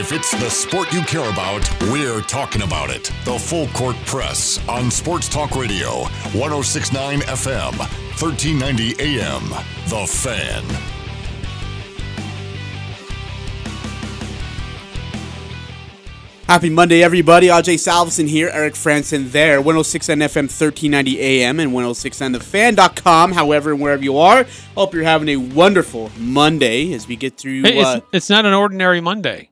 If it's the sport you care about, we're talking about it. The Full Court Press on Sports Talk Radio, 1069 FM, 1390 AM. The Fan. Happy Monday, everybody. AJ Salvesen here, Eric Frandsen there, 106 on FM, 1390 AM, and 106 on thefan.com, however and wherever you are. Hope you're having a wonderful Monday as we get through. Hey, uh, it's, it's not an ordinary Monday.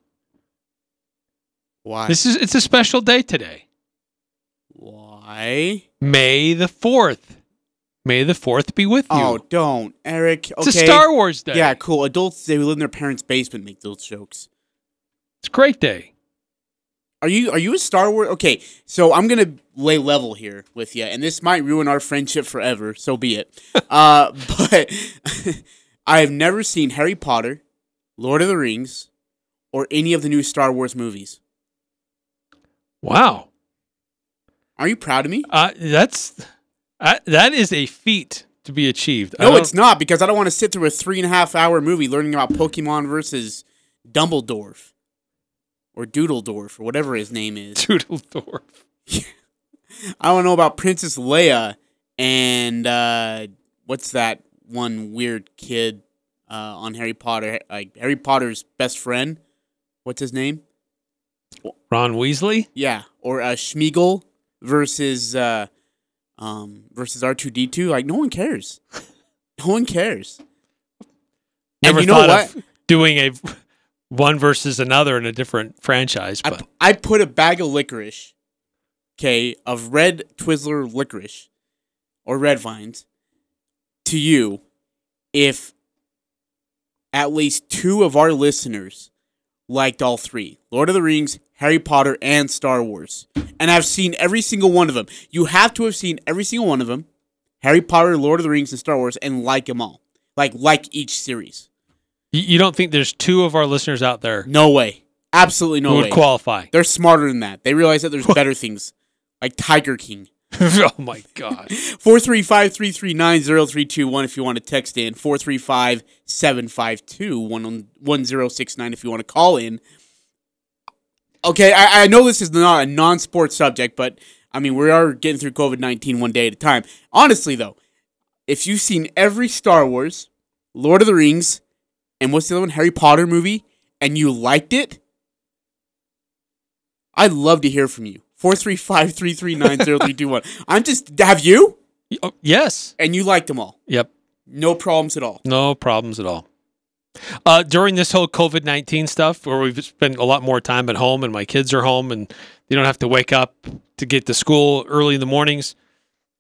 Why? This is it's a special day today. why? May the fourth. May the fourth be with you. Oh, don't. Eric, okay. it's a Star Wars day. Yeah, cool. Adults, they live in their parents' basement make those jokes. it's a great day. Are you are you a Star Wars? Okay, so I'm gonna lay level here with you, and this might ruin our friendship forever. So be it. uh, but I have never seen Harry Potter, Lord of the Rings, or any of the new Star Wars movies. Wow, Are you proud of me? uh, that's uh, that is a feat to be achieved. No, it's not because I don't want to sit through a three and a half hour movie learning about Pokemon versus Dumbledore or Doodledorf or whatever his name is. Doodledorf. I don't know about Princess Leia and uh, what's that one weird kid uh, on Harry Potter, like Harry Potter's best friend. What's his name? Ron Weasley. Yeah, or uh, Schmiegel versus uh, um, versus R two D two. Like no one cares. No one cares. Never and you know thought what? of doing a one versus another in a different franchise, I, but pu- I put a bag of licorice, okay, of red Twizzler licorice or red vines to you if at least two of our listeners liked all three Lord of the Rings, Harry Potter, and Star Wars. And I've seen every single one of them. You have to have seen every single one of them Harry Potter, Lord of the Rings, and Star Wars, and like them all. Like, like each series. you, don't think there's two of our listeners out there No way. Absolutely no who way. would qualify? They're smarter than that. They realize that there's better things, like Tiger King. oh my god! 435 339 0321 if you want to text in. 435 752 1069 if you want to call in. Okay, I, I know this is not a non sports subject, but I mean, we are getting through COVID 19 one day at a time. Honestly, though, if you've seen every Star Wars, Lord of the Rings, and what's the other one, Harry Potter movie, and you liked it, I'd love to hear from you. 435 339 0321. I'm just, have you? Oh, yes. And you liked them all. Yep. No problems at all. No problems at all. Uh, during this whole COVID 19 stuff, where we've spent a lot more time at home and my kids are home and they don't have to wake up to get to school early in the mornings,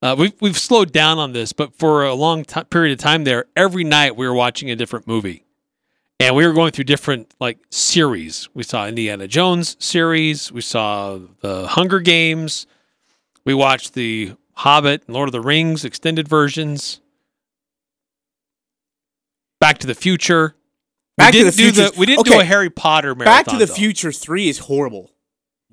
uh, we've, we've slowed down on this. But for a long ti period of time there, every night we were watching a different movie. And we were going through different like series. We saw Indiana Jones series. We saw the Hunger Games. We watched the Hobbit and Lord of the Rings extended versions. Back to the Future. Back to we the didn't do Future- the we didn't do a Harry Potter marathon. Back to the though. Future 3 is horrible.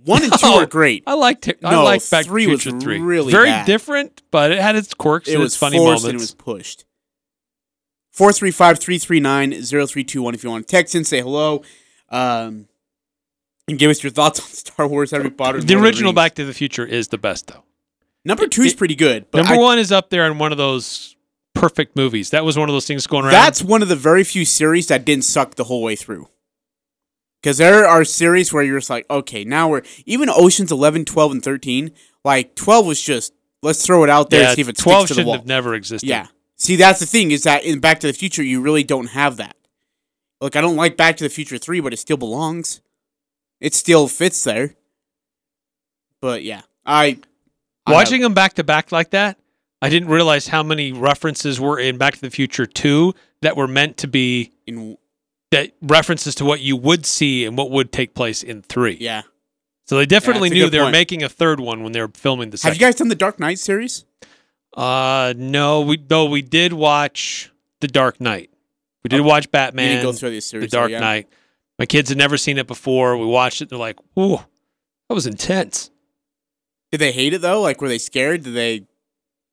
1 and 2 No, are great. I liked it. I No, liked Back to the three was Future Three. really Very bad. different, but it had its quirks It and was its funny moments. and it was pushed. 435 339 0321 if you want to text in, say hello, um, and give us your thoughts on Star Wars, Harry Potter. the Lord original Back to the Future is the best though. Number two is pretty good. But Number I- one is up there in one of those perfect movies. That was one of those things going around. That's one of the very few series that didn't suck the whole way through. Because there are series where you're just like, okay, now we're even Oceans 11, 12, and 13. Like 12 was just let's throw it out there yeah, and see if it twelve sticks to the shouldn't wall. have never existed. Yeah. See, that's the thing is that in Back to the Future, you really don't have that. Look, I don't like Back to the Future 3, but it still belongs. It still fits there. But yeah, I. I Watching them back to back like that, I didn't realize how many references were in Back to the Future 2 that were meant to be in, that references to what you would see and what would take place in 3. yeah. So they definitely a knew they were making a third one when they were filming the Have you guys done the Dark Knight series? uh no, we though we did watch The Dark Knight. We did watch Batman. didn't go through The series. The Dark though, yeah. Knight. My kids had never seen it before. We watched it. They're like, "Ooh, that was intense." Did they hate it though? Like, were they scared? Did they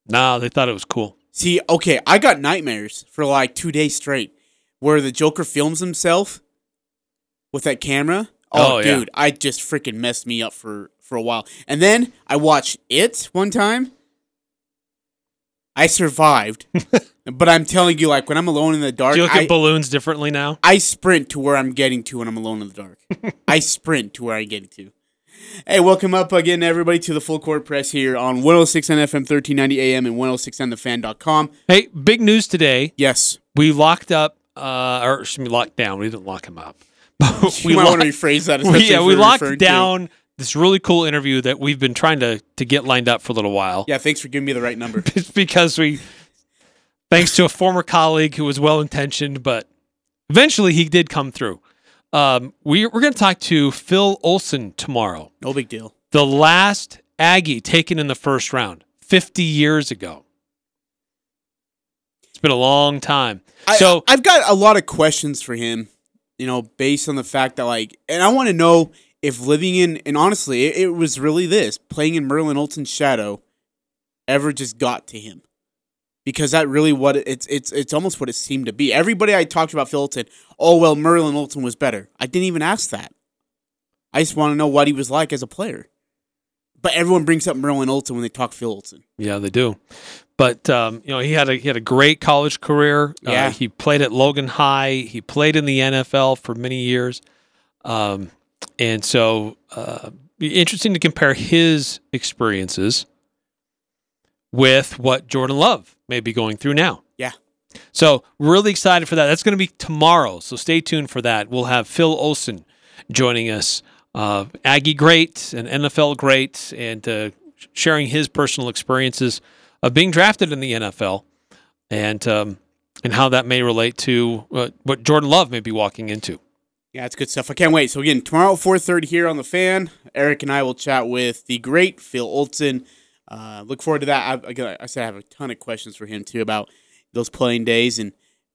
No, they thought it was cool. see? Okay, I got nightmares for like two days straight, where the Joker films himself with that camera. Oh, Oh, yeah. dude, I just freaking messed me up for for a while. And then I watched it one time. I survived, but I'm telling you, like when I'm alone in the dark, Do you look I, at balloons differently now? I sprint to where I'm getting to when I'm alone in the dark. I sprint to where I'm getting to. Hey, welcome up again, everybody, to the Full Court Press here on 106 on FM, 1390 AM, and 106 on thefan.com. Hey, big news today. Yes, We locked up, uh, or excuse me, locked down. We didn't lock him up. But you we might want to rephrase that. we- especially yeah, we locked referring to- down this really cool interview that we've been trying to to get lined up for a little while. Yeah, thanks for giving me the right number. It's because we, thanks to a former colleague who was well intentioned, but eventually he did come through. Um, we, we're going to talk to Phil Olsen tomorrow, No big deal. the last Aggie taken in the first round 50 years ago. It's been a long time. I, So- I've got a lot of questions for him, you know, based on the fact that like, and I want to know if living in, and honestly, it, it was really this playing in Merlin Olsen's shadow, ever just got to him, because that really what it, it's it's it's almost what it seemed to be. Everybody I talked about Phil Olsen, oh well, Merlin Olsen was better. I didn't even ask that. I just want to know what he was like as a player. But everyone brings up Merlin Olsen when they talk Phil Olsen. Yeah, they do. But um, you know, he had a he had a great college career. Yeah. Uh, he played at Logan High. He played in the NFL for many years. Um, and so, uh, be interesting to compare his experiences with what Jordan Love may be going through now. Yeah. So, really excited for that. That's going to be tomorrow. So, stay tuned for that. We'll have Phil Olsen joining us, uh, Aggie great and NFL great, and uh, sharing his personal experiences of being drafted in the NFL and um, and how that may relate to uh, what Jordan Love may be walking into. Yeah, it's good stuff. I can't wait. So again, tomorrow at four thirty here on the fan, Eric and I will chat with the great Phil Olsen. Uh, look forward to that. I, again, I said I have a ton of questions for him too about those playing days, and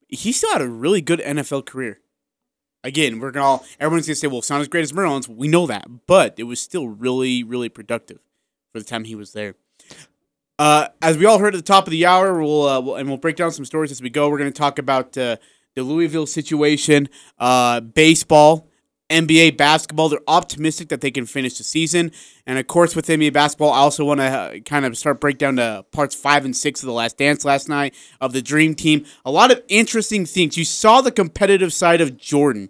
he still had a really good NFL career. Again, we're gonna all everyone's gonna say, "Well, it's not as great as Merlin's." We know that, but it was still really, really productive for the time he was there. Uh, as we all heard at the top of the hour, we'll, uh, we'll and we'll break down some stories as we go. We're going to talk about uh, the Louisville situation, uh, baseball, NBA basketball. They're optimistic that they can finish the season, and of course, with NBA basketball, I also want to uh, kind of start break down to parts five and six of the Last Dance last night of the Dream Team. A lot of interesting things. You saw the competitive side of Jordan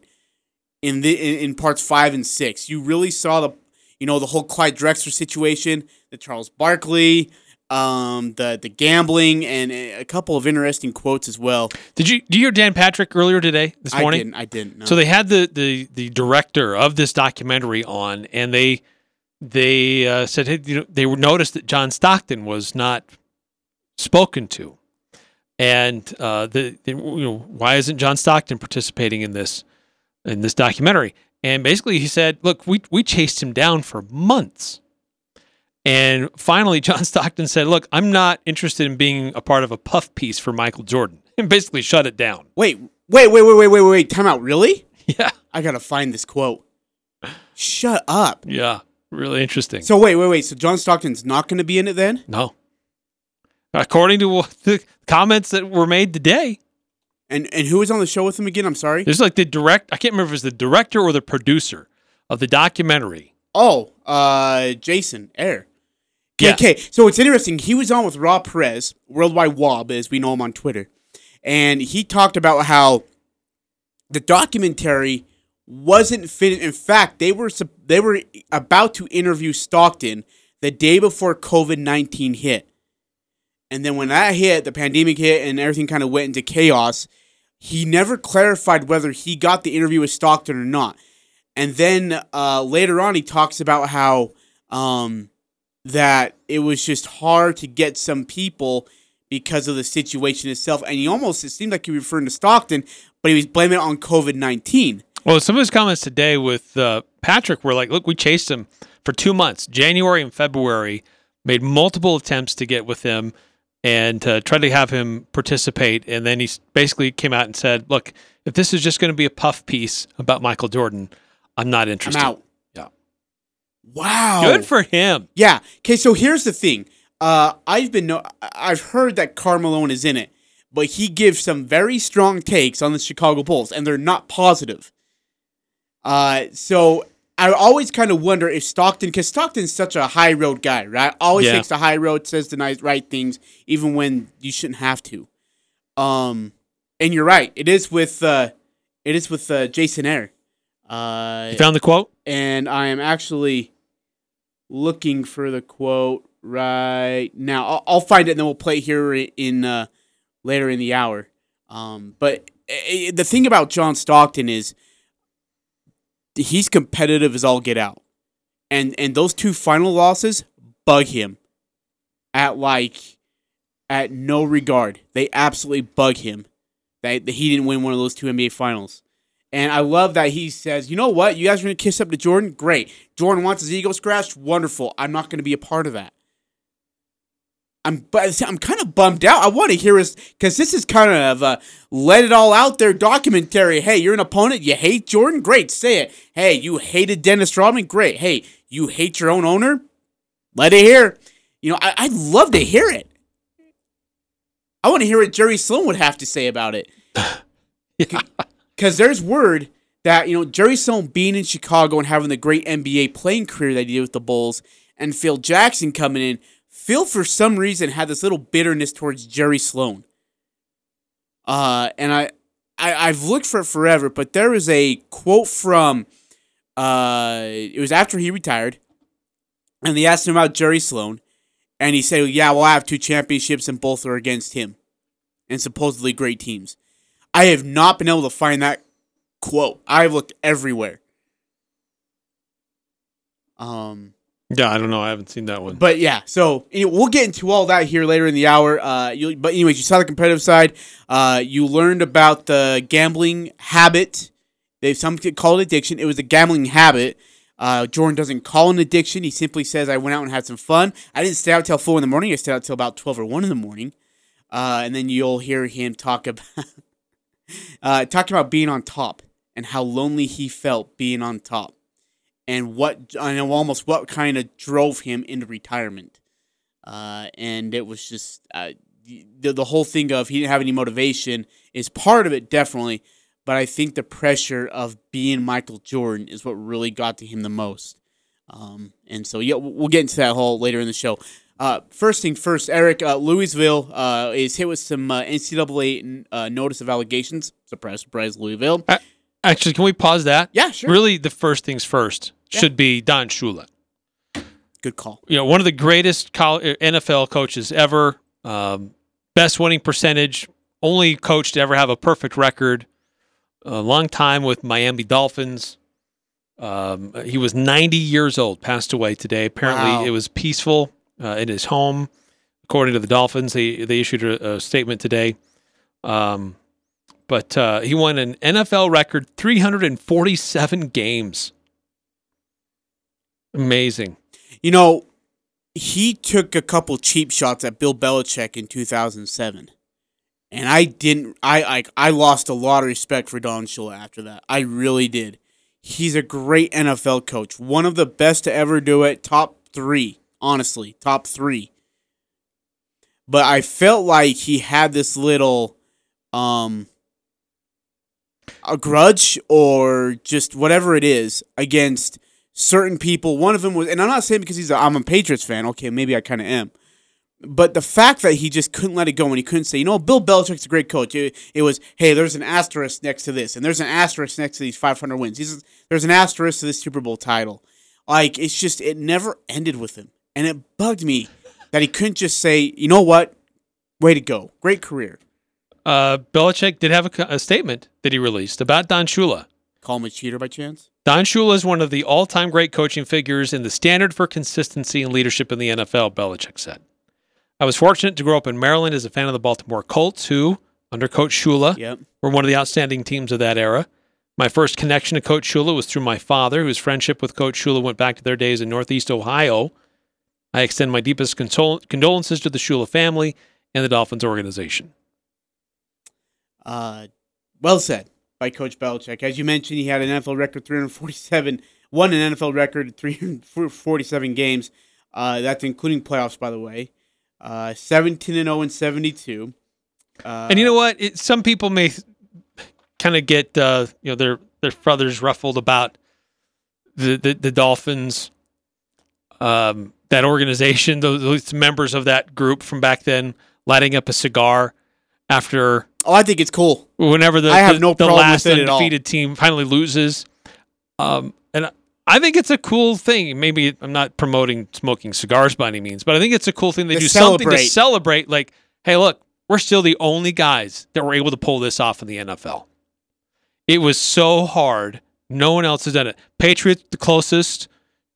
in the in, in parts five and six. You really saw the you know the whole Clyde Drexler situation, the Charles Barkley, um, the the gambling, and a couple of interesting quotes as well. Did you do you hear Dan Patrick earlier today this I morning? didn't. I didn't. No. So they had the, the the director of this documentary on, and they they uh, said hey, you know they noticed that John Stockton was not spoken to, and uh, the, the you know why isn't John Stockton participating in this in this documentary? And basically, he said, "Look, we we chased him down for months." And finally, John Stockton said, "Look, I'm not interested in being a part of a puff piece for Michael Jordan," and basically shut it down. wait, wait, wait, wait, wait, wait, wait. Time out. Really? Yeah, I gotta find this quote. Shut up. yeah, really interesting. So wait, wait, wait. So John Stockton's not going to be in it then? No. According to the comments that were made today, And and who was on the show with him again? I'm sorry. there's like the direct, I can't remember if it was the director or the producer of the documentary. Oh, uh, Jason Hehir. Okay, so it's interesting. He was on with Rob Perez, Worldwide Wob, as we know him on Twitter, and he talked about how the documentary wasn't finished. In fact, they were they were about to interview Stockton the day before COVID nineteen hit, and then when that hit, the pandemic hit, and everything kind of went into chaos. He never clarified whether he got the interview with Stockton or not. And then uh, later on, he talks about how um, that it was just hard to get some people because of the situation itself. And he almost, it seemed like he was referring to Stockton, but he was blaming it on COVID 19. Well, some of his comments today with uh, Patrick were like, look, we chased him for two months, January and February, made multiple attempts to get with him and uh, tried to have him participate. And then he basically came out and said, look, if this is just going to be a puff piece about Michael Jordan, I'm not I'm interested. out. Wow. Good for him. Yeah. Okay. So here's the thing. Uh, I've been no, I've heard that Karl Malone is in it, but he gives some very strong takes on the Chicago Bulls, and they're not positive. Uh, so I always kind of wonder if Stockton, because Stockton's such a high road guy, right? Always Yeah. takes the high road, says the nice right things, even when you shouldn't have to. Um, and you're right. It is with uh, it is with uh, Jason Hehir. Uh, You found the quote? and I am actually looking for the quote right now. I'll, I'll find it and then we'll play it here in uh, later in the hour. Um, but eh, the thing about John Stockton is he's competitive as all get out, and and those two final losses bug him at like at no regard. They absolutely bug him that he didn't win one of those two NBA finals. And I love that he says, you know what? You guys are going to kiss up to Jordan? Great. Jordan wants his ego scratched? Wonderful. I'm not going to be a part of that. I'm, I'm kind of bummed out. I want to hear his, because this is kind of a let it all out there documentary. Hey, you're an opponent. You hate Jordan? Great. Say it. Hey, you hated Dennis Rodman? Great. Hey, you hate your own owner? Let it hear. You know, I, I'd love to hear it. I want to hear what Jerry Sloan would have to say about it. Yeah. Because there's word that, you know, Jerry Sloan being in Chicago and having the great NBA playing career that he did with the Bulls and Phil Jackson coming in, Phil, for some reason, had this little bitterness towards Jerry Sloan. Uh, and I, I, I've looked for it forever, but there was a quote from, uh, it was after he retired, and they asked him about Jerry Sloan, and he said, "Yeah, well, I have two championships, and both are against him, and supposedly great teams." I have not been able to find that quote. I've looked everywhere. Um, Yeah, I don't know. I haven't seen that one. but yeah, so you know, we'll get into all that here later in the hour. Uh, you, but anyways, you saw the competitive side. Uh, you learned about the gambling habit. They some call it addiction. It was a gambling habit. Uh, Jordan doesn't call an addiction. He simply says, "I went out and had some fun. I didn't stay out till four in the morning. I stayed out till about twelve or one in the morning." Uh, and then you'll hear him talk about uh, talking about being on top and how lonely he felt being on top and what I know almost what kind of drove him into retirement. Uh, and it was just uh, the the whole thing of he didn't have any motivation is part of it definitely, but I think the pressure of being Michael Jordan is what really got to him the most. Um, and so yeah, we'll we'll get into that whole later in the show. Uh, first thing first, Eric, uh, Louisville uh, is hit with some uh, NCAA uh, notice of allegations. Surprise, surprise, Louisville. Actually, can we pause that? Yeah, sure. Really, the first things first Yeah. should be Don Shula. Good call. You know, one of the greatest col- NFL coaches ever. Um, best winning percentage. Only coach to ever have a perfect record. A long time with Miami Dolphins. Um, he was 90 years old. Passed away today. Apparently, Wow. it was peaceful uh, in his home. According to the Dolphins, they they issued a, a statement today. Um, but uh, he won an NFL record 347 games. Amazing. You know, he took a couple cheap shots at Bill Belichick in 2007. And I didn't I I, I lost a lot of respect for Don Shula after that. I really did. He's a great NFL coach. One of the best to ever do it. Top 3, honestly, top 3. But I felt like he had this little um a grudge or just whatever it is against certain people. One of them was, and I'm not saying because he's a, I'm a Patriots fan. Okay, maybe I kind of am. But the fact that he just couldn't let it go and he couldn't say, you know, Bill Belichick's a great coach. It, it was, hey, there's an asterisk next to this, and there's an asterisk next to these 500 wins. He's, there's an asterisk to this Super Bowl title. Like it's just, it never ended with him, and it bugged me that he couldn't just say, you know what, way to go, great career. Uh, Belichick did have a, a statement that he released about Don Shula. Call him a cheater by chance? Don Shula is one of the all-time great coaching figures and the standard for consistency and leadership in the NFL, Belichick said. I was fortunate to grow up in Maryland as a fan of the Baltimore Colts, who, under Coach Shula, Yep. were one of the outstanding teams of that era. My first connection to Coach Shula was through my father, whose friendship with Coach Shula went back to their days in Northeast Ohio. I extend my deepest consol- condolences to the Shula family and the Dolphins organization. Uh, well said by Coach Belichick. As you mentioned, he had an NFL record 347, won an NFL record 347 games. Uh, that's including playoffs, by the way. Uh, 17 and 0 and 72. Uh, And you know what? It, some people may kind of get uh, you know their their feathers ruffled about the the, the Dolphins, um, that organization, those, members of that group from back then, lighting up a cigar after Oh, I think it's cool. whenever the I have the, no the last with it at all. undefeated team finally loses. Um, and I think it's a cool thing. Maybe I'm not promoting smoking cigars by any means, but I think it's a cool thing they To do something to celebrate. celebrate. Like, hey, look, we're still the only guys that were able to pull this off in the NFL. It was so hard. No one else has done it. Patriots the closest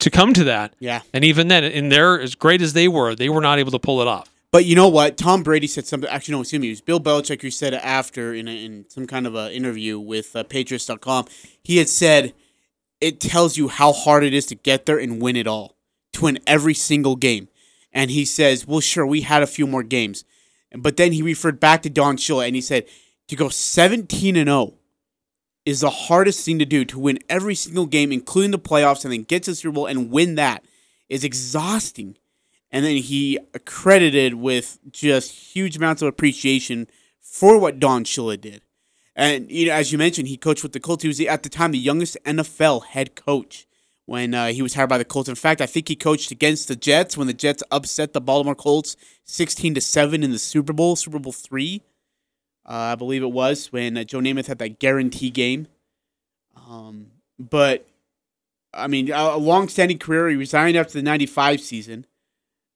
to come to that, Yeah. and even then, in there, as great as they were, they were not able to pull it off. But you know what? Tom Brady said something. Actually, no, excuse me. It was Bill Belichick who said it after in, a, in some kind of a interview with uh, Patriots.com. He had said it tells you how hard it is to get there and win it all, to win every single game. And he says, well, sure, we had a few more games. But then he referred back to Don Shula and he said, to go 17 and 0 is the hardest thing to do. To win every single game, including the playoffs, and then get to the Super Bowl and win that is exhausting and then he credited with just huge amounts of appreciation for what Don Shula did. And you know, as you mentioned, he coached with the Colts. He was at the time the youngest NFL head coach when uh, he was hired by the Colts. In fact, I think he coached against the Jets when the Jets upset the Baltimore Colts sixteen to seven in the Super Bowl, Super Bowl three, uh, I believe it was when uh, Joe Namath had that guarantee game. Um, but I mean, a, a long-standing career. He resigned after the '95 season.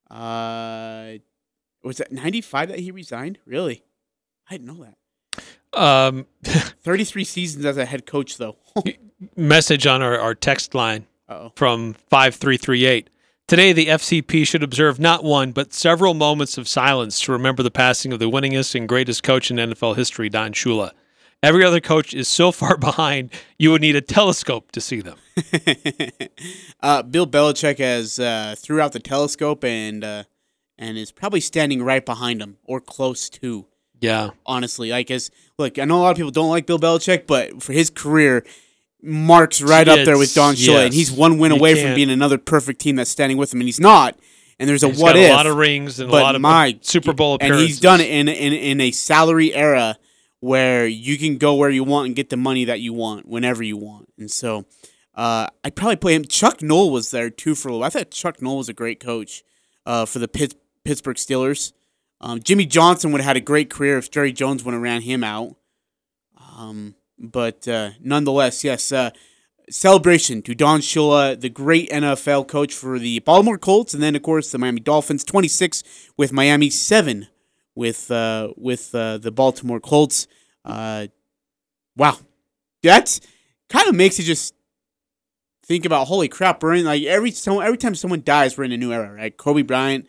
Uh, was that 95 that he resigned? Really? I didn't know that. Um, 33 seasons as a head coach, though. message on our, our text line. oh. from 5338. Today, the FCP should observe not one, but several moments of silence to remember the passing of the winningest and greatest coach in NFL history, Don Shula. Every other coach is so far behind, you would need a telescope to see them. uh, Bill Belichick has uh, threw out the telescope and uh, and is probably standing right behind him or close to. Yeah. Honestly, like as look, I know a lot of people don't like Bill Belichick, but for his career, marks right up there with Don Shula, and he's one win You away from being another perfect team that's standing with him, and he's not. And there's a He's what got if a lot of rings and a lot of my Super Bowl appearances, and he's done it in, in in a salary era where you can go where you want and get the money that you want whenever you want. And so uh, I'd probably play him. Chuck Noll was there too for a little. I thought Chuck Noll was a great coach uh, for the Pitt, Pittsburgh Steelers. Um, Jimmy Johnson would have had a great career if Jerry Jones wouldn't have ran him out. Um, but uh, nonetheless, yes, uh, celebration to Don Shula, the great NFL coach for the Baltimore Colts, and then of course the Miami Dolphins, twenty six with Miami, seven with uh, with uh, the Baltimore Colts. Uh, wow, that kind of makes you just think about holy crap, we're in like every so every time someone dies, we're in a new era, right? Kobe Bryant,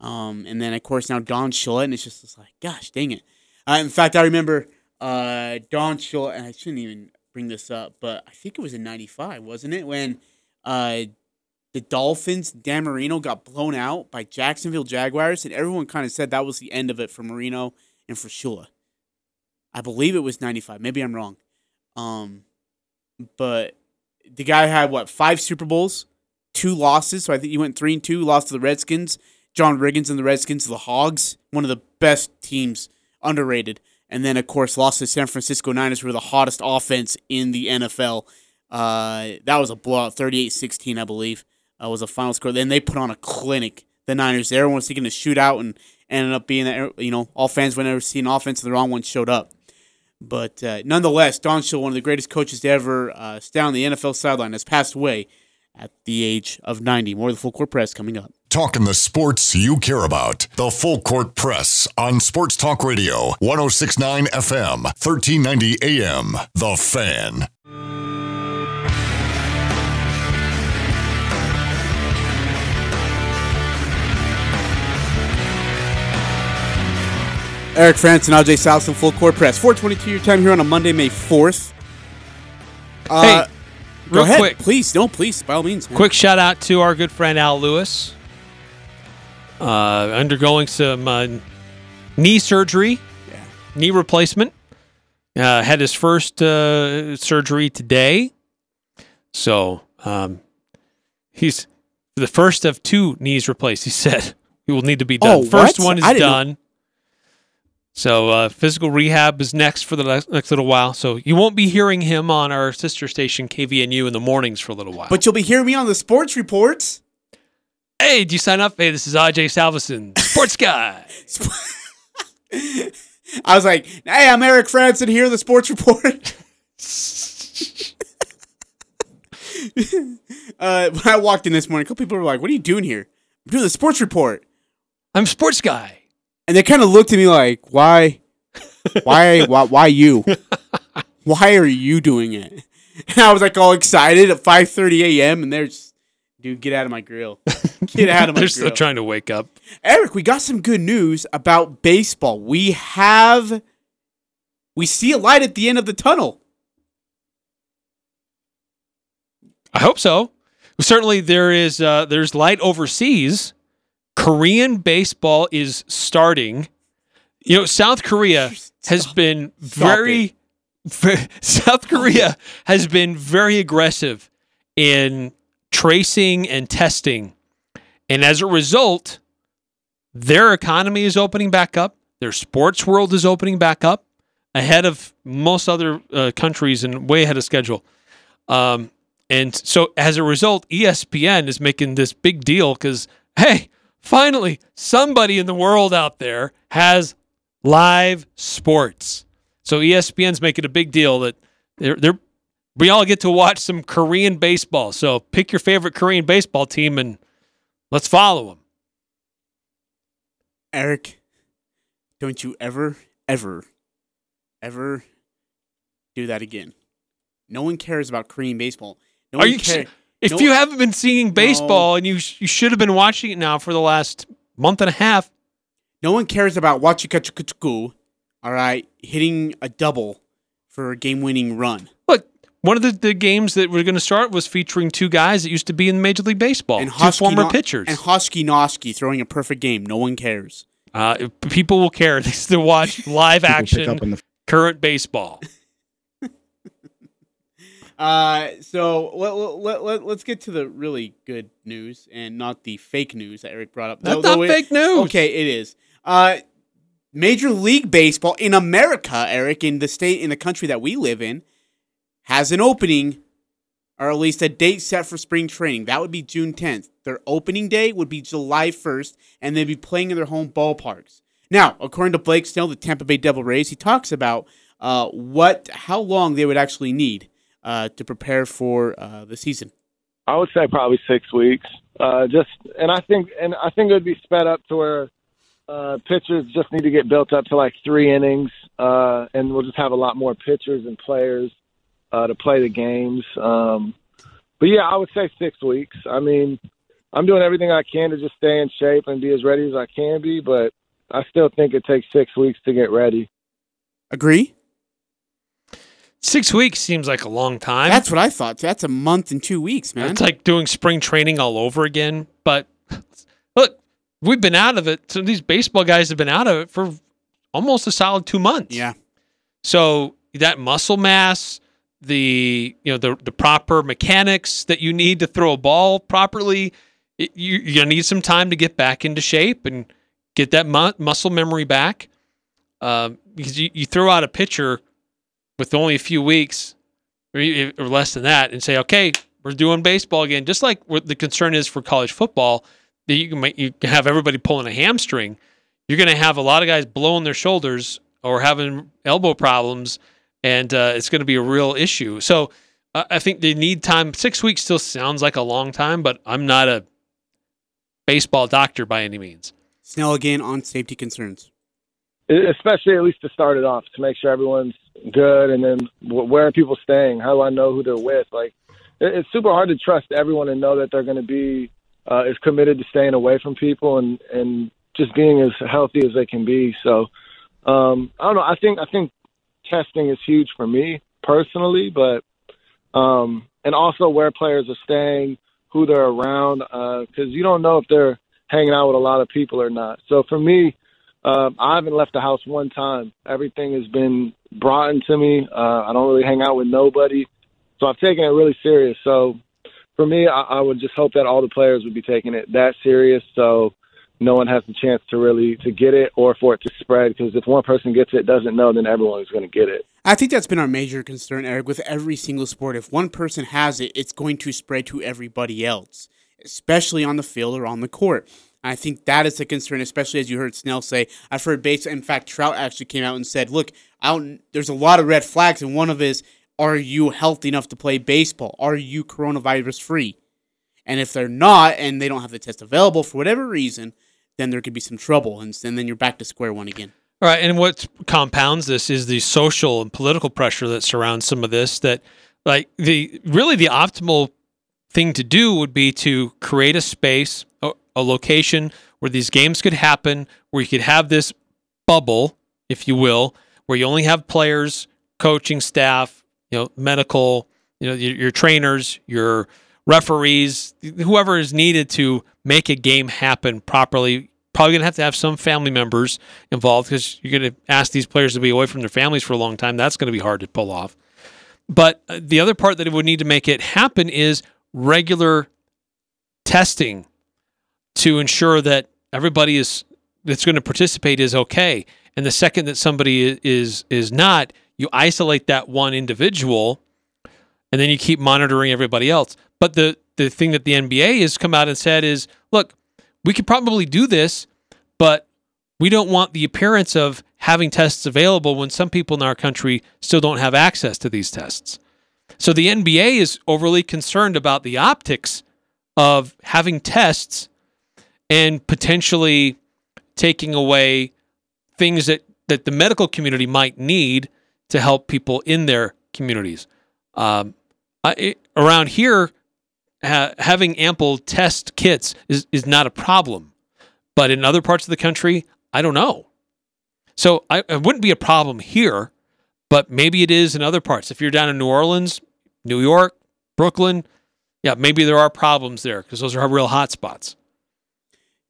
um, and then of course now Don Shula, and it's just it's like, gosh, dang it. Uh, in fact, I remember uh, Don Shula, and I shouldn't even bring this up, but I think it was in '95, wasn't it, when uh, the Dolphins, Dan Marino, got blown out by Jacksonville Jaguars, and everyone kind of said that was the end of it for Marino and for Shula. I believe it was '95. Maybe I'm wrong. Um, but the guy had what five Super Bowls, two losses. So I think he went three and two. Lost to the Redskins. John Riggins and the Redskins, the Hogs, one of the best teams, underrated. And then of course lost to San Francisco Niners, who were the hottest offense in the NFL. Uh, that was a blowout, 38-16, I believe. Uh, was a final score. Then they put on a clinic. The Niners. Everyone was thinking to shoot out and ended up being that. You know, all fans whenever see an offense, and the wrong one showed up. But uh, nonetheless, Don Shula, one of the greatest coaches to ever uh, stand on the NFL sideline, has passed away at the age of 90. More of the full court press coming up. Talking the sports you care about. The Full Court Press on Sports Talk Radio, 1069 FM, 1390 AM. The Fan. Eric Frandsen AJ Salvesen, full court press. 422 your time here on a Monday, May 4th. Uh, Hey, go real ahead. quick. Please, no, please, by all means. man. Quick shout out to our good friend Al Lewis, undergoing some uh, knee surgery, Yeah. knee replacement. Uh, had his first uh, surgery today, so um, he's the first of two knees replaced. He said he will need to be done. Oh, first what? one is know- done. So uh, physical rehab is next for the next, next little while. So you won't be hearing him on our sister station KVNU in the mornings for a little while. But you'll be hearing me on the sports reports. Hey, did you sign up? Hey, this is Aj Salvesen, sports guy. I was like, hey, I'm Eric Frandsen here, the sports report. uh, when I walked in this morning, a couple people were like, what are you doing here? I'm doing the sports report. I'm sports guy. And they kind of looked at me like, why, why, why, why you? Why are you doing it? And I was like all excited at 5:30 a.m. and they're just, dude, get out of my grill. Get out of my They're grill. still trying to wake up. Eric, we got some good news about baseball. We have, we see a light at the end of the tunnel. I hope so. Certainly, there is uh, there's light overseas. Korean baseball is starting. You know, South Korea has been very, ve- South Korea has been very aggressive in tracing and testing, and as a result, their economy is opening back up. Their sports world is opening back up ahead of most other uh, countries and way ahead of schedule. Um, and so as a result, ESPN is making this big deal because, hey, finally, somebody in the world out there has live sports. So ESPN's making a big deal that they're, they're we all get to watch some Korean baseball. So pick your favorite Korean baseball team and let's follow them. Eric, don't you ever, ever, ever do that again. No one cares about Korean baseball. No Are one you care- if no- you haven't been seeing baseball and you sh- you should have been watching it now for the last month and a half, No one cares about Wachikachukuchuku, all right, hitting a double for a game winning run. One of the, the games that we're going to start was featuring two guys that used to be in Major League Baseball, And two former No- pitchers. And Hosky Noski throwing a perfect game. No one cares. uh, people will care. They still watch live action, the current baseball. Uh, so let, let, let, let's get to the really good news and not the fake news that Eric brought up. That's Though- not though it- fake news. Okay, it is. Uh, Major League Baseball in America, Eric, in the state, in the country that we live in, has an opening, or at least a date set for spring training. That would be June 10th. Their opening day would be July 1st, and they'd be playing in their home ballparks. Now, according to Blake Snell, the Tampa Bay Devil Rays, he talks about uh, what, how long they would actually need uh, to prepare for uh, the season. I would say probably six weeks. Uh, just and I think and I think it would be sped up to where uh, pitchers just need to get built up to like three innings, uh, and we'll just have a lot more pitchers and players uh, to play the games. Um, but yeah, I would say six weeks. I mean, I'm doing everything I can to just stay in shape and be as ready as I can be, but I still think it takes six weeks to get ready. Agree? Six weeks seems like a long time. That's what I thought. That's a month and two weeks, man. It's like doing spring training all over again. But look, we've been out of it. So these baseball guys have been out of it for almost a solid two months. yeah. So that muscle mass, the you know the the proper mechanics that you need to throw a ball properly, it, you, need some time to get back into shape and get that mu- muscle memory back. Um, because you, you throw out a pitcher with only a few weeks or, or less than that, and say, okay, we're doing baseball again. Just like what the concern is for college football, that you can make, you can have everybody pulling a hamstring. You're going to have a lot of guys blowing their shoulders or having elbow problems, and uh, it's going to be a real issue. So uh, I think they need time. Six weeks still sounds like a long time, but I'm not a baseball doctor by any means. Snell again on safety concerns. Especially at least to start it off to make sure everyone's good and then where are people staying how do i know who they're with like it's super hard to trust everyone and know that they're going to be uh, as committed to staying away from people and and just being as healthy as they can be so um i don't know i think i think testing is huge for me personally but um and also where players are staying who they're around because you don't know if they're hanging out with a lot of people or not so for me um, I haven't left the house one time. Everything has been brought into me. Uh, I don't really hang out with nobody, so I've taken it really serious. So for me, I, I would just hope that all the players would be taking it that serious. So no one has the chance to really to get it or for it to spread. Because if one person gets it, doesn't know, then everyone is going to get it. I think that's been our major concern, Eric, with every single sport. If one person has it, it's going to spread to everybody else, especially on the field or on the court. I think that is a concern, especially as you heard Snell say. I've heard base. In fact, Trout actually came out and said, "Look, there's a lot of red flags, and one of is, are you healthy enough to play baseball? Are you coronavirus free? And if they're not, and they don't have the test available for whatever reason, then there could be some trouble, and, and then you're back to square one again." All right, and what compounds this is the social and political pressure that surrounds some of this. That, like the really the optimal thing to do would be to create a space a location where these games could happen, where you could have this bubble, if you will, where you only have players, coaching staff, you know, medical, you know, your, your trainers, your referees, whoever is needed to make a game happen properly. Probably gonna have to have some family members involved because you're gonna ask these players to be away from their families for a long time. That's gonna be hard to pull off. But uh, the other part that it would need to make it happen is regular testing to ensure that everybody is that's going to participate is okay. And the second that somebody is is not, you isolate that one individual, and then you keep monitoring everybody else. But the the thing that the NBA has come out and said is, look, we could probably do this, but we don't want the appearance of having tests available when some people in our country still don't have access to these tests. So the NBA is overly concerned about the optics of having tests and potentially taking away things that, that the medical community might need to help people in their communities. Um, I, around here, ha- having ample test kits is, is not a problem. But in other parts of the country, I don't know. So I, it wouldn't be a problem here, but maybe it is in other parts. If you're down in New Orleans, New York, Brooklyn, yeah, maybe there are problems there because those are real hot spots.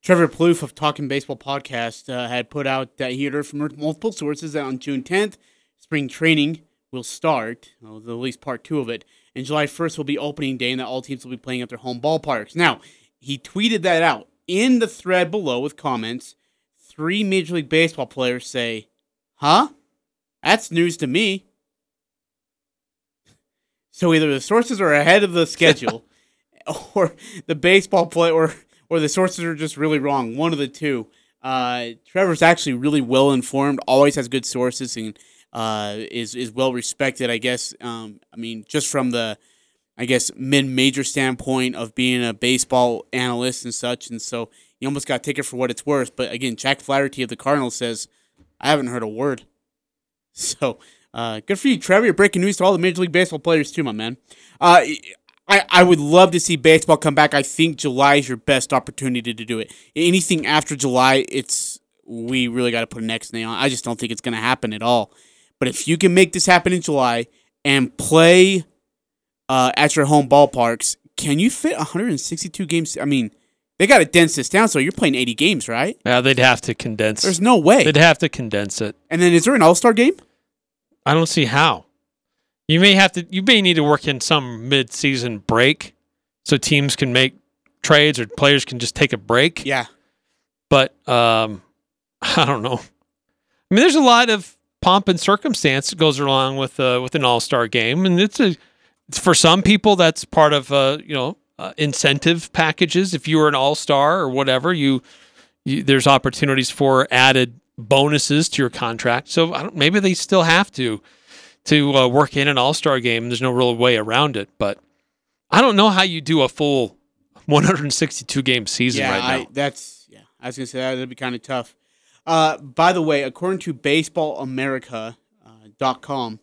Trevor Plouffe of Talking Baseball podcast uh, had put out that he had heard from multiple sources that on June 10th, spring training will start, well, at least part two of it, and July 1st will be opening day, and that all teams will be playing at their home ballparks. Now, he tweeted that out in the thread below with comments. Three Major League Baseball players say, Huh? That's news to me. So either the sources are ahead of the schedule, or the baseball play, or or the sources are just really wrong. One of the two. Uh, Trevor's actually really well informed, always has good sources, and uh, is is well respected. I guess. Um, I mean, just from the, I guess mid major standpoint of being a baseball analyst and such, and so you almost got it for what it's worth. But again, Jack Flaherty of the Cardinals says, I haven't heard a word. So uh, good for you, Trevor. You're breaking news to all the Major League Baseball players too, my man. Uh, I, I would love to see baseball come back. I think July is your best opportunity to do it. Anything after July, it's we really got to put an X nail on. I just don't think it's going to happen at all. But if you can make this happen in July and play uh, at your home ballparks, can you fit 162 games? I mean, they got to dense this down, so you're playing 80 games, right? Yeah, they'd have to condense. There's no way. They'd have to condense it. And then is there an All Star game? I don't see how. You may have to. You may need to work in some mid-season break, so teams can make trades or players can just take a break. Yeah. But um, I don't know. I mean, there's a lot of pomp and circumstance that goes along with uh, with an All Star game, and it's a for some people that's part of uh, you know uh, incentive packages. If you were an All Star or whatever, you, you there's opportunities for added bonuses to your contract. So maybe they still have to to uh, work in an All Star game. There's no real way around it, but I don't know how you do a full 162 game season yeah, right now. I, that's yeah. I was gonna say that'd be kind of tough. Uh, by the way, according to BaseballAmerica.com uh,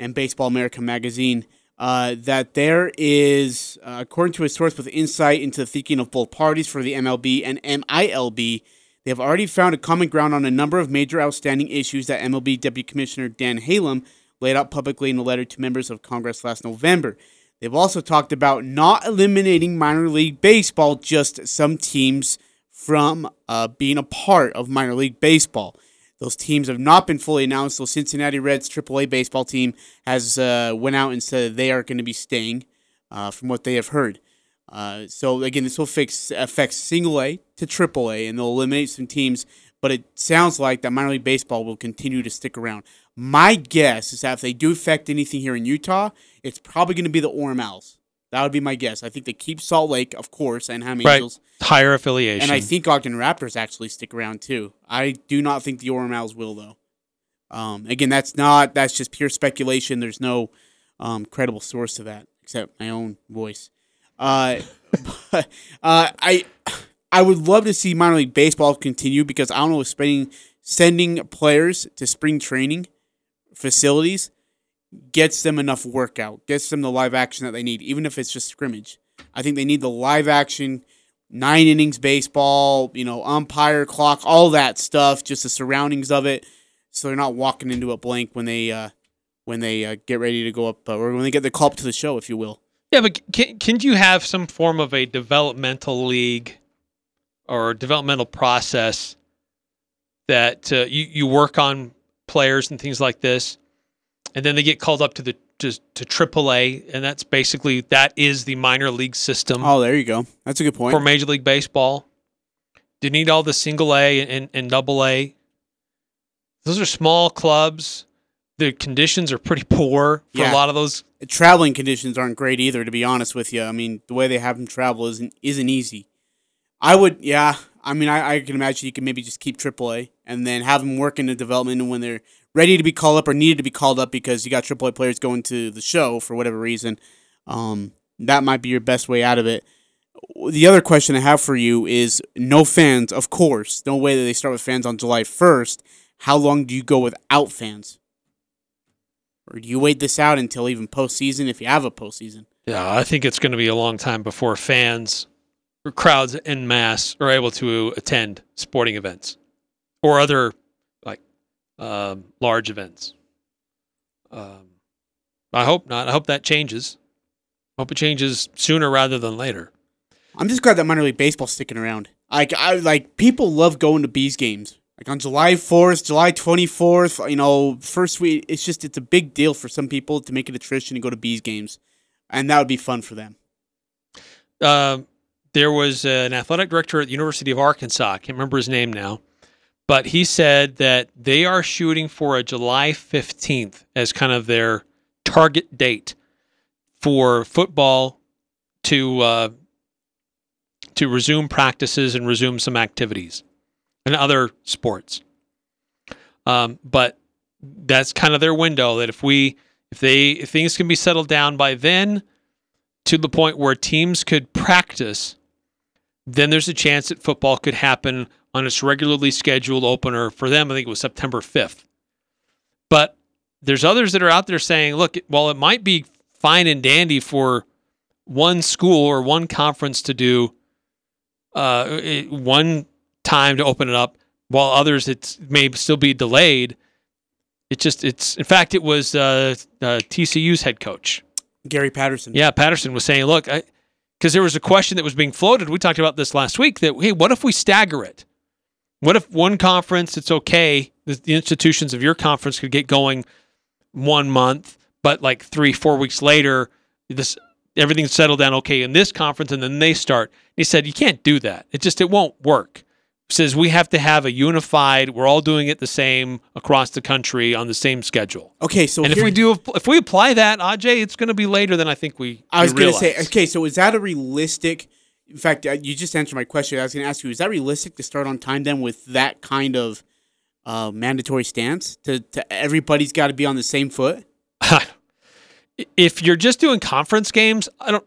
and Baseball America magazine, uh, that there is, uh, according to a source with insight into the thinking of both parties for the MLB and MILB, they have already found a common ground on a number of major outstanding issues that MLB Deputy Commissioner Dan Halem laid out publicly in a letter to members of Congress last November. They've also talked about not eliminating minor league baseball, just some teams from uh, being a part of minor league baseball. Those teams have not been fully announced. The Cincinnati Reds AAA baseball team has uh, went out and said they are going to be staying, uh, from what they have heard. Uh, so again, this will fix affect single A to triple A, and they'll eliminate some teams. But it sounds like that minor league baseball will continue to stick around. My guess is that if they do affect anything here in Utah, it's probably going to be the Orem Owls. That would be my guess. I think they keep Salt Lake, of course, and Ham Right. Angels. Higher affiliation. And I think Ogden Raptors actually stick around too. I do not think the Orem Owls will though. Um, again, that's not that's just pure speculation. There's no um, credible source to that except my own voice. Uh, but, uh, I I would love to see minor league baseball continue because I don't know if spending sending players to spring training facilities gets them enough workout, gets them the live action that they need, even if it's just scrimmage. I think they need the live action, nine innings baseball, you know, umpire clock, all that stuff, just the surroundings of it, so they're not walking into a blank when they uh, when they uh, get ready to go up uh, or when they get the call up to the show, if you will. Yeah, but can can you have some form of a developmental league or developmental process that uh, you you work on players and things like this, and then they get called up to the to, to AAA, and that's basically that is the minor league system Oh, there you go. That's a good point. for Major League Baseball. Do you need all the single A and, and double A? Those are small clubs. The conditions are pretty poor for Yeah. a lot of those traveling conditions aren't great either, to be honest with you. I mean, the way they have them travel isn't isn't easy. I would, yeah. I mean, I, I can imagine you can maybe just keep AAA and then have them work in the development, and when they're ready to be called up or needed to be called up because you got AAA players going to the show for whatever reason, um, that might be your best way out of it. The other question I have for you is no fans, of course. No way that they start with fans on July 1st. How long do you go without fans? Or do you wait this out until even postseason if you have a postseason? Yeah, I think it's going to be a long time before fans or crowds en masse are able to attend sporting events or other um, large events. Um, I hope not. I hope that changes. I hope it changes sooner rather than later. I'm just glad that minor league baseball's sticking around. Like I like people love going to bees games. Like on July 4th, July 24th, you know, first week. It's just it's a big deal for some people to make it a tradition to go to bees games, and that would be fun for them. Um, there was an athletic director at the University of Arkansas. I can't remember his name now, but he said that they are shooting for a July 15th as kind of their target date for football to uh, to resume practices and resume some activities and other sports. Um, but that's kind of their window. That if we if they if things can be settled down by then to the point where teams could practice, then there's a chance that football could happen on its regularly scheduled opener for them. I think it was September 5th. But there's others that are out there saying, look, while it might be fine and dandy for one school or one conference to do uh, one time to open it up, while others it may still be delayed. It just it's in fact it was uh, uh, TCU's head coach Gary Patterson. yeah, Patterson was saying, look, because there was a question that was being floated. We talked about this last week that, hey, what if we stagger it? What if one conference, it's okay, the, the institutions of your conference could get going one month, but like three, four weeks later, this everything's settled down okay in this conference, and then they start. He said, you can't do that. It just, it won't work. He says, we have to have a unified, we're all doing it the same across the country on the same schedule. Okay, so and if we do, if we apply that, Aj, it's going to be later than I think we. I was going to say, okay, so is that a realistic? In fact, uh, you just answered my question. I was going to ask you, is that realistic to start on time then with that kind of uh, mandatory stance? To, to everybody's got to be on the same foot. if you're just doing conference games, I don't.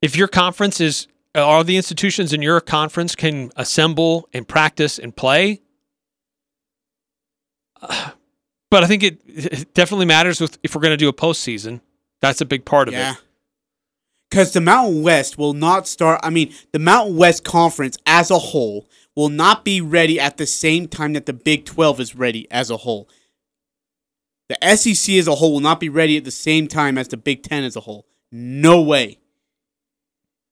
If your conference is all the institutions in your conference can assemble and practice and play, uh, but I think it, it definitely matters with if we're going to do a postseason. That's a big part of Yeah. it. Because the Mountain West will not start. I mean, the Mountain West Conference as a whole will not be ready at the same time that the Big 12 is ready as a whole. The SEC as a whole will not be ready at the same time as the Big 10 as a whole. No way.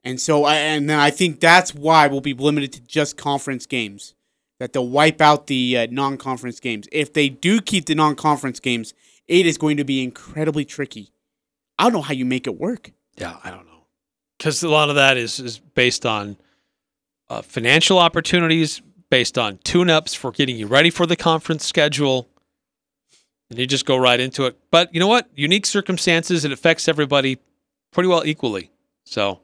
And so, I, and then I think that's why we'll be limited to just conference games. That they'll wipe out the uh, non conference games. If they do keep the non conference games, it is going to be incredibly tricky. I don't know how you make it work. Yeah, I don't know. because a lot of that is is based on uh, financial opportunities, based on tune-ups for getting you ready for the conference schedule, and you just go right into it. But you know what? Unique circumstances. It affects everybody pretty well equally. So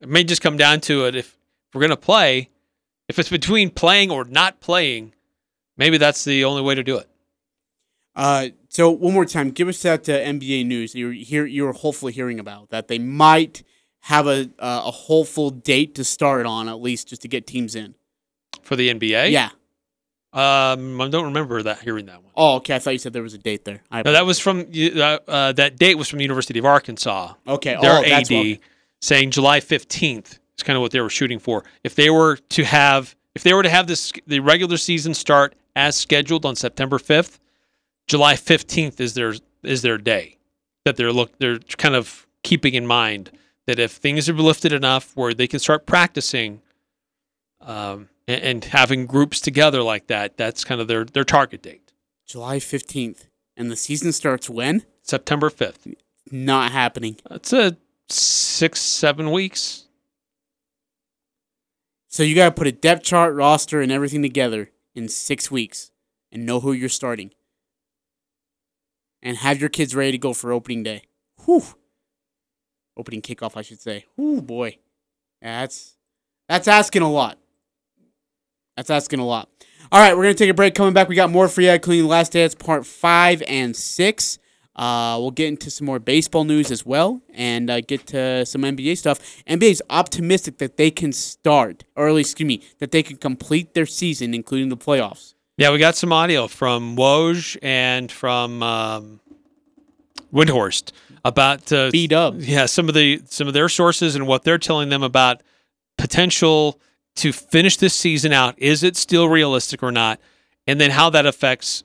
it may just come down to it. If we're going to play, if it's between playing or not playing, maybe that's the only way to do it. Uh, so one more time, give us that uh, NBA news you're hear you're hopefully hearing about that they might have a uh, a hopeful date to start on at least just to get teams in. For the NBA? Yeah. Um, I don't remember that hearing that one. Oh, okay. I thought you said there was a date there. I No, that was from uh, uh, that date was from the University of Arkansas. okay. Their oh, AD what- saying July fifteenth is kind of what they were shooting for. If they were to have, if they were to have this the regular season start as scheduled on September fifth, July fifteenth is their is their day that they're look they're kind of keeping in mind that if things are lifted enough where they can start practicing, um, and, and having groups together like that, that's kind of their their target date, July fifteenth, and the season starts when? September fifth. Not happening. That's a six seven weeks. So you got to put a depth chart, roster, and everything together in six weeks, and know who you're starting, and have your kids ready to go for opening day. Whew. Opening kickoff, I should say. Whew, boy, that's that's asking a lot. That's asking a lot. All right, we're gonna take a break. Coming back, we got more for you. Clean Last Dance Part Five and Six. Uh, we'll get into some more baseball news as well, and uh, get to some NBA stuff. NBA is optimistic that they can start, or excuse me, that they can complete their season, including the playoffs. Yeah, we got some audio from Woj and from um, Windhorst about uh, B Dub. yeah some of the some of their sources and what they're telling them about potential to finish this season out. Is it still realistic or not? And then how that affects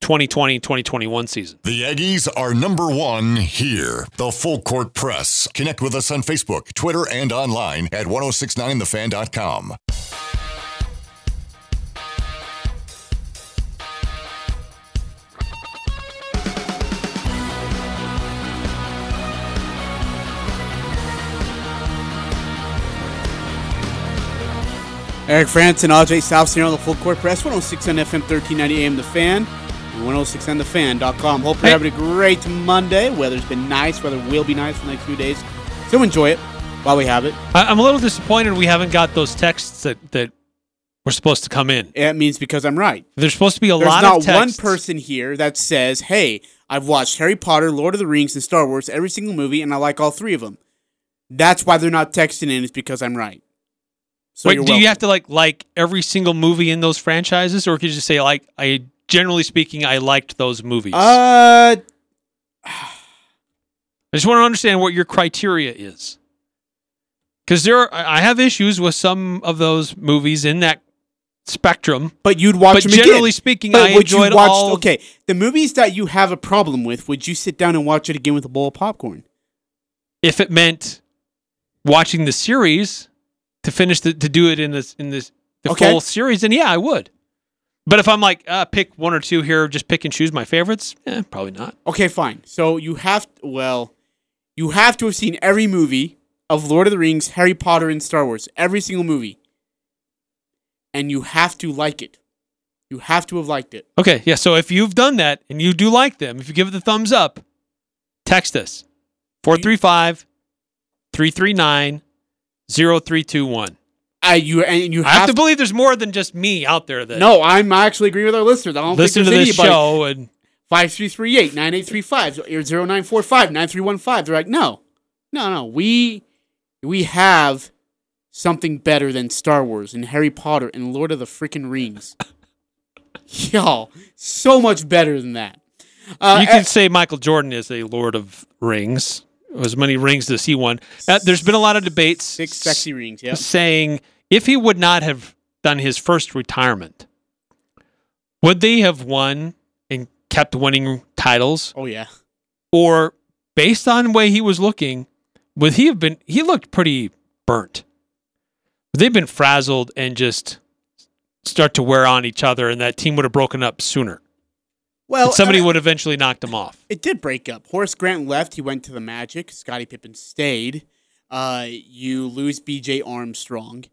2020 2021 season. The Aggies are number one here. The Full Court Press. Connect with us on Facebook, Twitter, and online at 1069thefan.com. Eric Frandsen and Ajay Salvesen here on the Full Court Press, 106 on FM, 1390 AM The Fan, and 106 on thefan.com. Hope you're having a great Monday. Weather's been nice. Weather will be nice for the next few days. So enjoy it while we have it. I, I'm a little disappointed we haven't got those texts that that were supposed to come in. It means because I'm right. There's supposed to be a There's lot of texts. There's not one person here that says, "Hey, I've watched Harry Potter, Lord of the Rings, and Star Wars every single movie, and I like all three of them." That's why they're not texting in. Is because I'm right. So Wait, do you have to like like every single movie in those franchises, or could you just say like I generally speaking I liked those movies? Uh, I just want to understand what your criteria is, because there are, I have issues with some of those movies in that spectrum. but you'd watch But generally again. speaking, But I enjoyed watch? all. Okay, the movies that you have a problem with, would you sit down and watch it again with a bowl of popcorn? If it meant watching the series to finish the, to do it in this in this the Okay. full series, then yeah, I would. But if I'm like uh, pick one or two here, just pick and choose my favorites, eh, probably not. Okay, fine. So you have well, you have to have seen every movie of Lord of the Rings, Harry Potter, and Star Wars. Every single movie. And you have to like it. You have to have liked it. Okay, yeah. So if you've done that and you do like them, if you give it the thumbs up, text us 435 339 0321. I you and you I have have, to believe there's more than just me out there that No, I'm I actually agree with our listeners. I don't listen to this anybody. show and 5338 9835 or 0945 9315. They're like, no, no, no. We we have something better than Star Wars and Harry Potter and Lord of the freaking Rings. Y'all, so much better than that. Uh, you can say Michael Jordan is a Lord of Rings. As many rings as he won? Uh, there's been a lot of debates six sexy rings. Yep. saying if he would not have done his first retirement, would they have won and kept winning titles? Oh yeah. Or based on the way he was looking, would he have been he looked pretty burnt. Would they have been frazzled and just start to wear on each other and that team would have broken up sooner? Well, And somebody uh, would eventually knocked him off. It did break up. Horace Grant left. He went to the Magic. Scottie Pippen stayed. Uh, you lose B.J. Armstrong.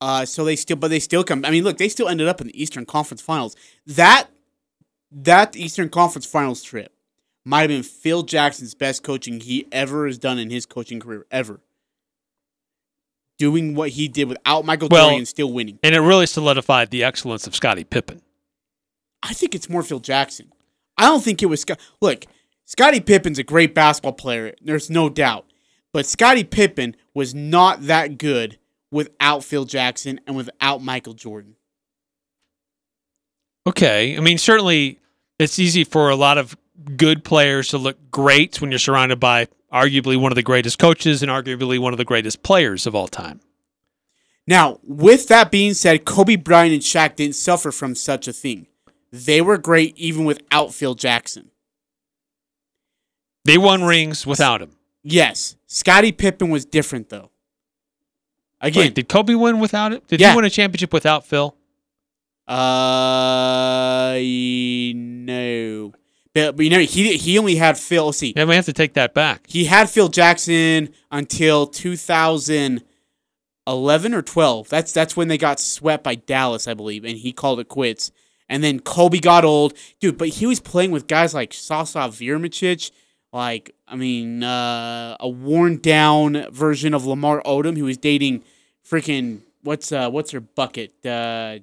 Uh, so they still, but they still come. I mean, look, they still ended up in the Eastern Conference Finals. That that Eastern Conference Finals trip might have been Phil Jackson's best coaching he ever has done in his coaching career ever. Doing what he did without Michael Well- Jordan and still winning. And it really solidified the excellence of Scottie Pippen. I think it's more Phil Jackson. I don't think it was Scott. Look, Scottie Pippen's a great basketball player. There's no doubt. But Scottie Pippen was not that good without Phil Jackson and without Michael Jordan. Okay. I mean, certainly it's easy for a lot of good players to look great when you're surrounded by arguably one of the greatest coaches and arguably one of the greatest players of all time. Now, with that being said, Kobe Bryant and Shaq didn't suffer from such a thing. They were great even without Phil Jackson. They won rings without him. Yes, Scottie Pippen was different though. Again, Wait, did Kobe win without it? Did Yeah. he win a championship without Phil? uh, no, but, but you know he he only had Phil. let's See, Yeah, we have to take that back. he had Phil Jackson until 2011 or 12. That's that's when they got swept by Dallas, I believe, and he called it quits. And then Kobe got old, dude. But he was playing with guys like Sasha Vujacic, like I mean, uh, a worn down version of Lamar Odom. He was dating freaking what's uh what's her bucket? Uh,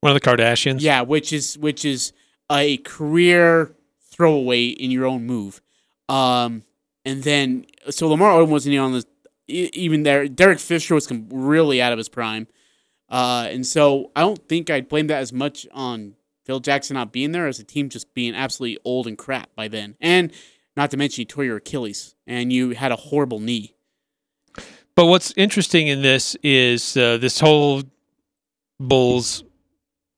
One of the Kardashians. yeah, which is which is a career throwaway in your own move. Um, and then so Lamar Odom wasn't even on the even there. Derek Fisher was really out of his prime. Uh, and so I don't think I'd blame that as much on Phil Jackson not being there as the team just being absolutely old and crap by then. And not to mention you tore your Achilles and you had a horrible knee. But what's interesting in this is uh, this whole Bulls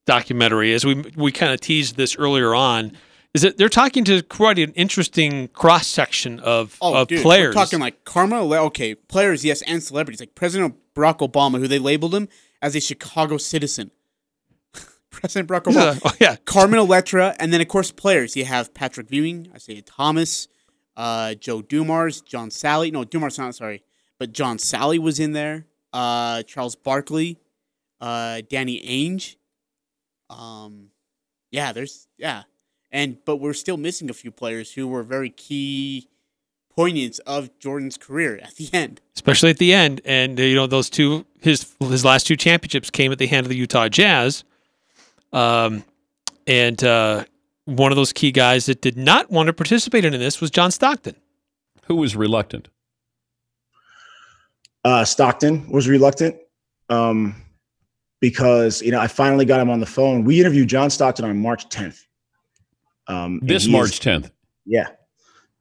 documentary, as we we kind of teased this earlier on, is that they're talking to quite an interesting cross section of of Oh, dude, players. We're talking like Carmen, Okay, players, yes, and celebrities like President Barack Obama, who they labeled him as a Chicago citizen. President Barack Obama, Yeah, oh, yeah, Carmen Electra, and then of course players. You have Patrick Ewing, Isiah Thomas, uh, Joe Dumars, John Salley. No, Dumars not sorry, but John Salley was in there. Uh, Charles Barkley, uh, Danny Ainge. Um, yeah, there's yeah, and but we're still missing a few players who were very key poignants of Jordan's career at the end. especially at the end. And you know those two his his last two championships came at the hand of the Utah Jazz. Um, and uh, one of those key guys that did not want to participate in this was John Stockton. Who was reluctant? uh, Stockton was reluctant um, because you know I finally got him on the phone. We interviewed John Stockton on March 10th. Um, This he is- March 10th. yeah.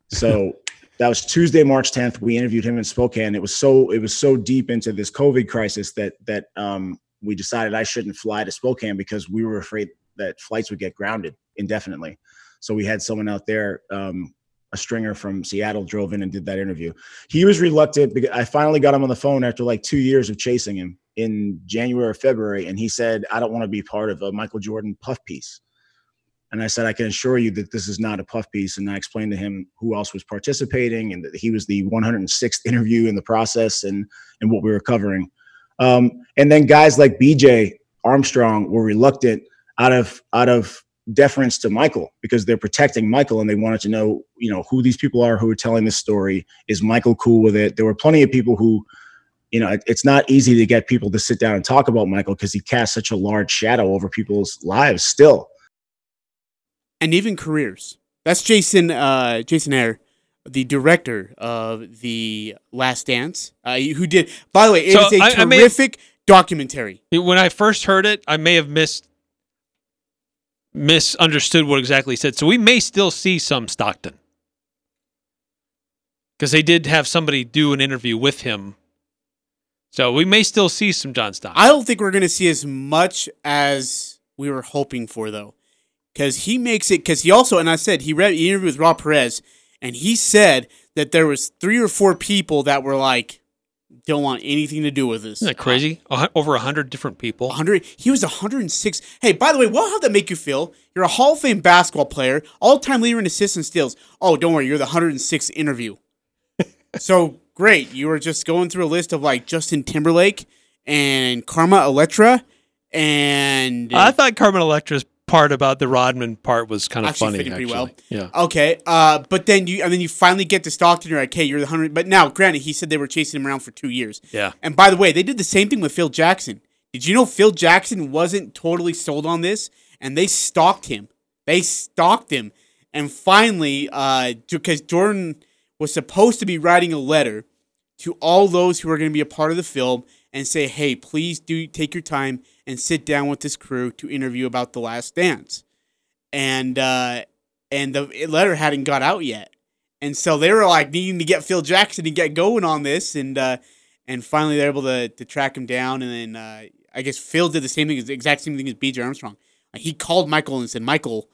So that was Tuesday, March 10th. We interviewed him in Spokane. It was so it was so deep into this COVID crisis that that um, we decided I shouldn't fly to Spokane because we were afraid that flights would get grounded indefinitely. So we had someone out there, um, a stringer from Seattle, drove in and did that interview. He was reluctant because I finally got him on the phone after like two years of chasing him in January or February, and he said, "I don't want to be part of a Michael Jordan puff piece." And I said, I can assure you that this is not a puff piece. And I explained to him who else was participating and that he was the 106th interview in the process and, and what we were covering. Um, and then guys like BJ Armstrong were reluctant out of out of deference to Michael because they're protecting Michael and they wanted to know, you know, who these people are who are telling this story. Is Michael cool with it? There were plenty of people who, you know, it- it's not easy to get people to sit down and talk about Michael because he casts such a large shadow over people's lives still. And even careers. That's Jason uh, Jason Hehir, the director of the Last Dance, uh, who did. By the way, it is So a I- I may have- terrific documentary. When I first heard it, I may have missed misunderstood what exactly he said. So we may still see some Stockton because they did have somebody do an interview with him. So we may still see some John Stockton. I don't think we're going to see as much as we were hoping for, though, because he makes it. Because he also, and I said he read he interviewed with Rob Perez, and he said that there was three or four people that were like, don't want anything to do with this. Isn't that crazy? Over a hundred different people. 100 he was 106 hey by the way what how'd that make you feel you're a hall of fame basketball player all-time leader in assists and steals oh don't worry you're the 106th interview so great. You were just going through a list of like Justin Timberlake and Carmen Electra, and I thought Carmen Electra's part about the Rodman part was kind of Actually funny. fitting pretty well. Yeah. Okay, uh, but then you and then you finally get to Stockton. You're like, hey, you're the hundred. But now, granted, he said they were chasing him around for two years. Yeah. And by the way, they did the same thing with Phil Jackson. Did you know Phil Jackson wasn't totally sold on this, and they stalked him. They stalked him, and finally, uh, because Jordan was supposed to be writing a letter to all those who are going to be a part of the film and say, hey, please do take your time and sit down with this crew to interview about the Last Dance and uh, and the letter hadn't got out yet, and so they were like needing to get Phil Jackson to get going on this, and uh, and finally they're able to to track him down, and then uh, I guess Phil did the same thing, the exact same thing as B.J. Armstrong. He called Michael and said, Michael,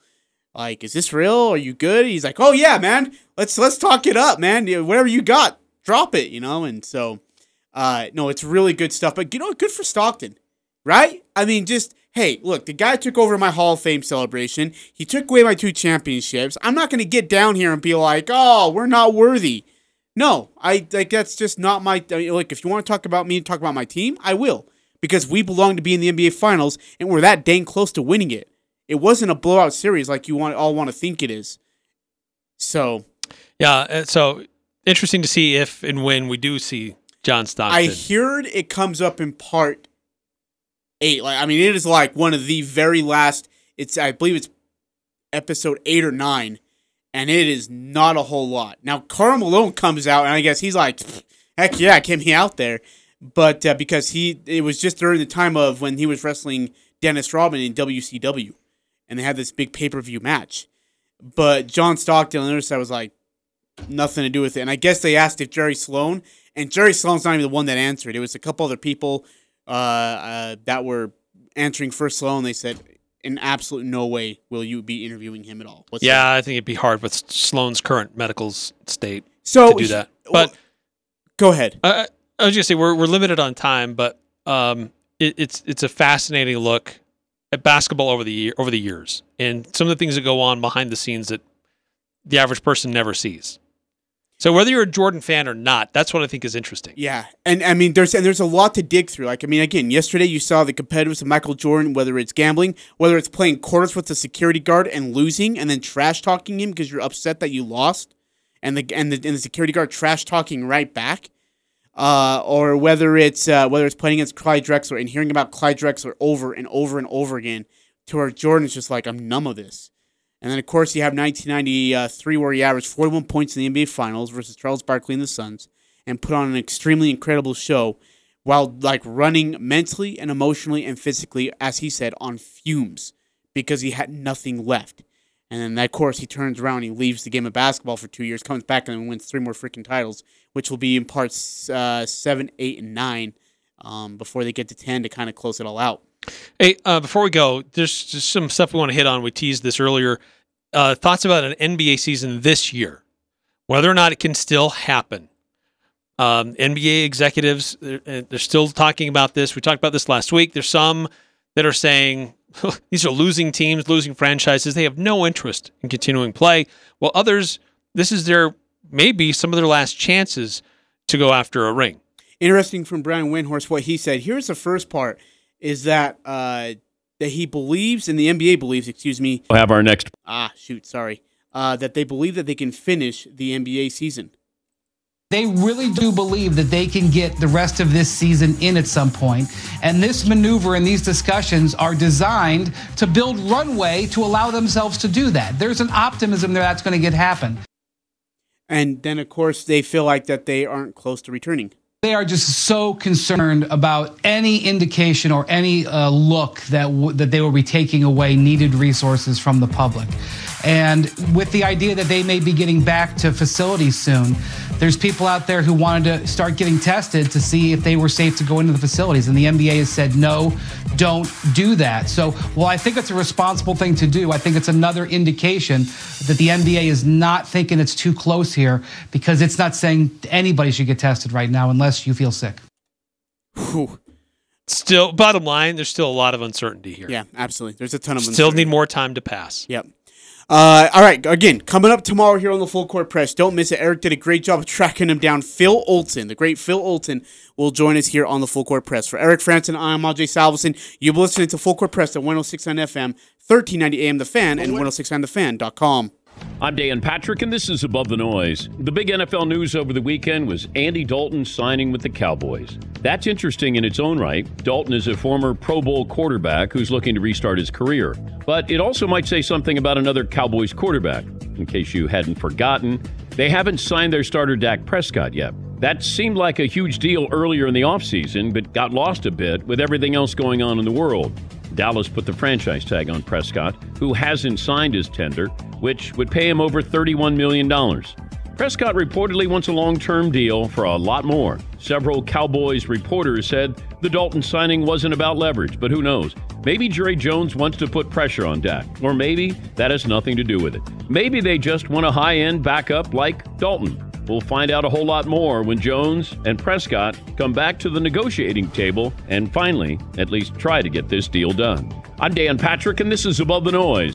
like, is this real? Are you good? He's like, oh yeah, man, let's let's talk it up, man. Whatever you got, drop it, you know. And so, uh, no, it's really good stuff. But you know, good for Stockton right? I mean, just hey, look, the guy took over my Hall of Fame celebration. He took away my two championships. I'm not gonna get down here and be like, oh, we're not worthy. No, I like that's just not my. I mean, look, if you want to talk about me and talk about my team, I will because we belong to be in the NBA Finals and we're that dang close to winning it. It wasn't a blowout series like you want all want to think it is. So Yeah. So interesting to see if and when we do see John Stockton. I heard it comes up in part eight. Like I mean, it is like one of the very last. It's I believe it's episode eight or nine, and it is not a whole lot. Now Karl Malone comes out, and I guess he's like, heck yeah, get me out there. But uh, because he, it was just during the time of when he was wrestling Dennis Rodman in WCW, and they had this big pay per view match. But John Stockton on the other side was like, nothing to do with it. And I guess they asked if Jerry Sloan, and Jerry Sloan's not even the one that answered. It was a couple other people uh, uh, that were answering for Sloan. They said, in absolute no way will you be interviewing him at all. whatsoever." yeah, I think it'd be hard with Sloan's current medical state So to do that. well, But go ahead. I, I was gonna say we're we're limited on time, but um, it, it's it's a fascinating look at basketball over the year over the years, and some of the things that go on behind the scenes that the average person never sees. So whether you're a Jordan fan or not, that's what I think is interesting. Yeah, and I mean, there's and there's a lot to dig through. Like, I mean, again, yesterday you saw the competitiveness of Michael Jordan, whether it's gambling, whether it's playing quarters with the security guard and losing, and then trash talking him because you're upset that you lost, and the and the, and the security guard trash talking right back, uh, or whether it's uh, whether it's playing against Clyde Drexler and hearing about Clyde Drexler over and over and over again, to where Jordan's just like, I'm numb of this. And then, of course, you have 1993, where he averaged 41 points in the NBA Finals versus Charles Barkley and the Suns, and put on an extremely incredible show while like running mentally and emotionally and physically, as he said, on fumes because he had nothing left. And then, of course, he turns around, he leaves the game of basketball for two years, comes back, and wins three more freaking titles, which will be in parts uh, seven, eight, and nine um, before they get to 10 to kind of close it all out. Hey, uh, before we go, there's just some stuff we want to hit on. We teased this earlier. Uh, thoughts about an NBA season this year, whether or not it can still happen. Um, NBA executives, they're, uh, they're still talking about this. We talked about this last week. There's some that are saying these are losing teams, losing franchises. They have no interest in continuing play. While others, this is their maybe some of their last chances to go after a ring. Interesting from Brian Windhorst what he said. Here's the first part: is that uh, that he believes, and the NBA believes, excuse me. We'll have our next. Ah, shoot, sorry. Uh, that they believe that they can finish the NBA season. They really do believe that they can get the rest of this season in at some point. And this maneuver and these discussions are designed to build runway to allow themselves to do that. There's an optimism there that's going to get happen. And then, of course, they feel like that they aren't close to returning. They are just so concerned about any indication or any uh, look that w- that they will be taking away needed resources from the public. And with the idea that they may be getting back to facilities soon, there's people out there who wanted to start getting tested to see if they were safe to go into the facilities. And the NBA has said, no, don't do that. So, while I think it's a responsible thing to do, I think it's another indication that the NBA is not thinking it's too close here because it's not saying anybody should get tested right now unless you feel sick. Whew. Still, bottom line, there's still a lot of uncertainty here. Yeah, absolutely. There's a ton of Still need more time to pass. Yep. Uh, all right, again, coming up tomorrow here on the Full Court Press. Don't miss it. Eric did a great job of tracking him down. Phil Olsen, the great Phil Olsen, will join us here on the Full Court Press. For Eric Frandsen, I'm Ajay Salvesen. You've been listening to Full Court Press at 1069 FM, 1390 AM The Fan, and 1069thefan.com. I'm Dan Patrick, and this is Above the Noise. The big NFL news over the weekend was Andy Dalton signing with the Cowboys. That's interesting in its own right. Dalton is a former Pro Bowl quarterback who's looking to restart his career. But it also might say something about another Cowboys quarterback. In case you hadn't forgotten, they haven't signed their starter Dak Prescott yet. That seemed like a huge deal earlier in the offseason, but got lost a bit with everything else going on in the world. Dallas put the franchise tag on Prescott, who hasn't signed his tender, which would pay him over $31 million. Prescott reportedly wants a long term deal for a lot more. Several Cowboys reporters said the Dalton signing wasn't about leverage, but who knows? Maybe Jerry Jones wants to put pressure on Dak, or maybe that has nothing to do with it. Maybe they just want a high end backup like Dalton. We'll find out a whole lot more when Jones and Prescott come back to the negotiating table and finally, at least try to get this deal done. I'm Dan Patrick, and this is Above the Noise.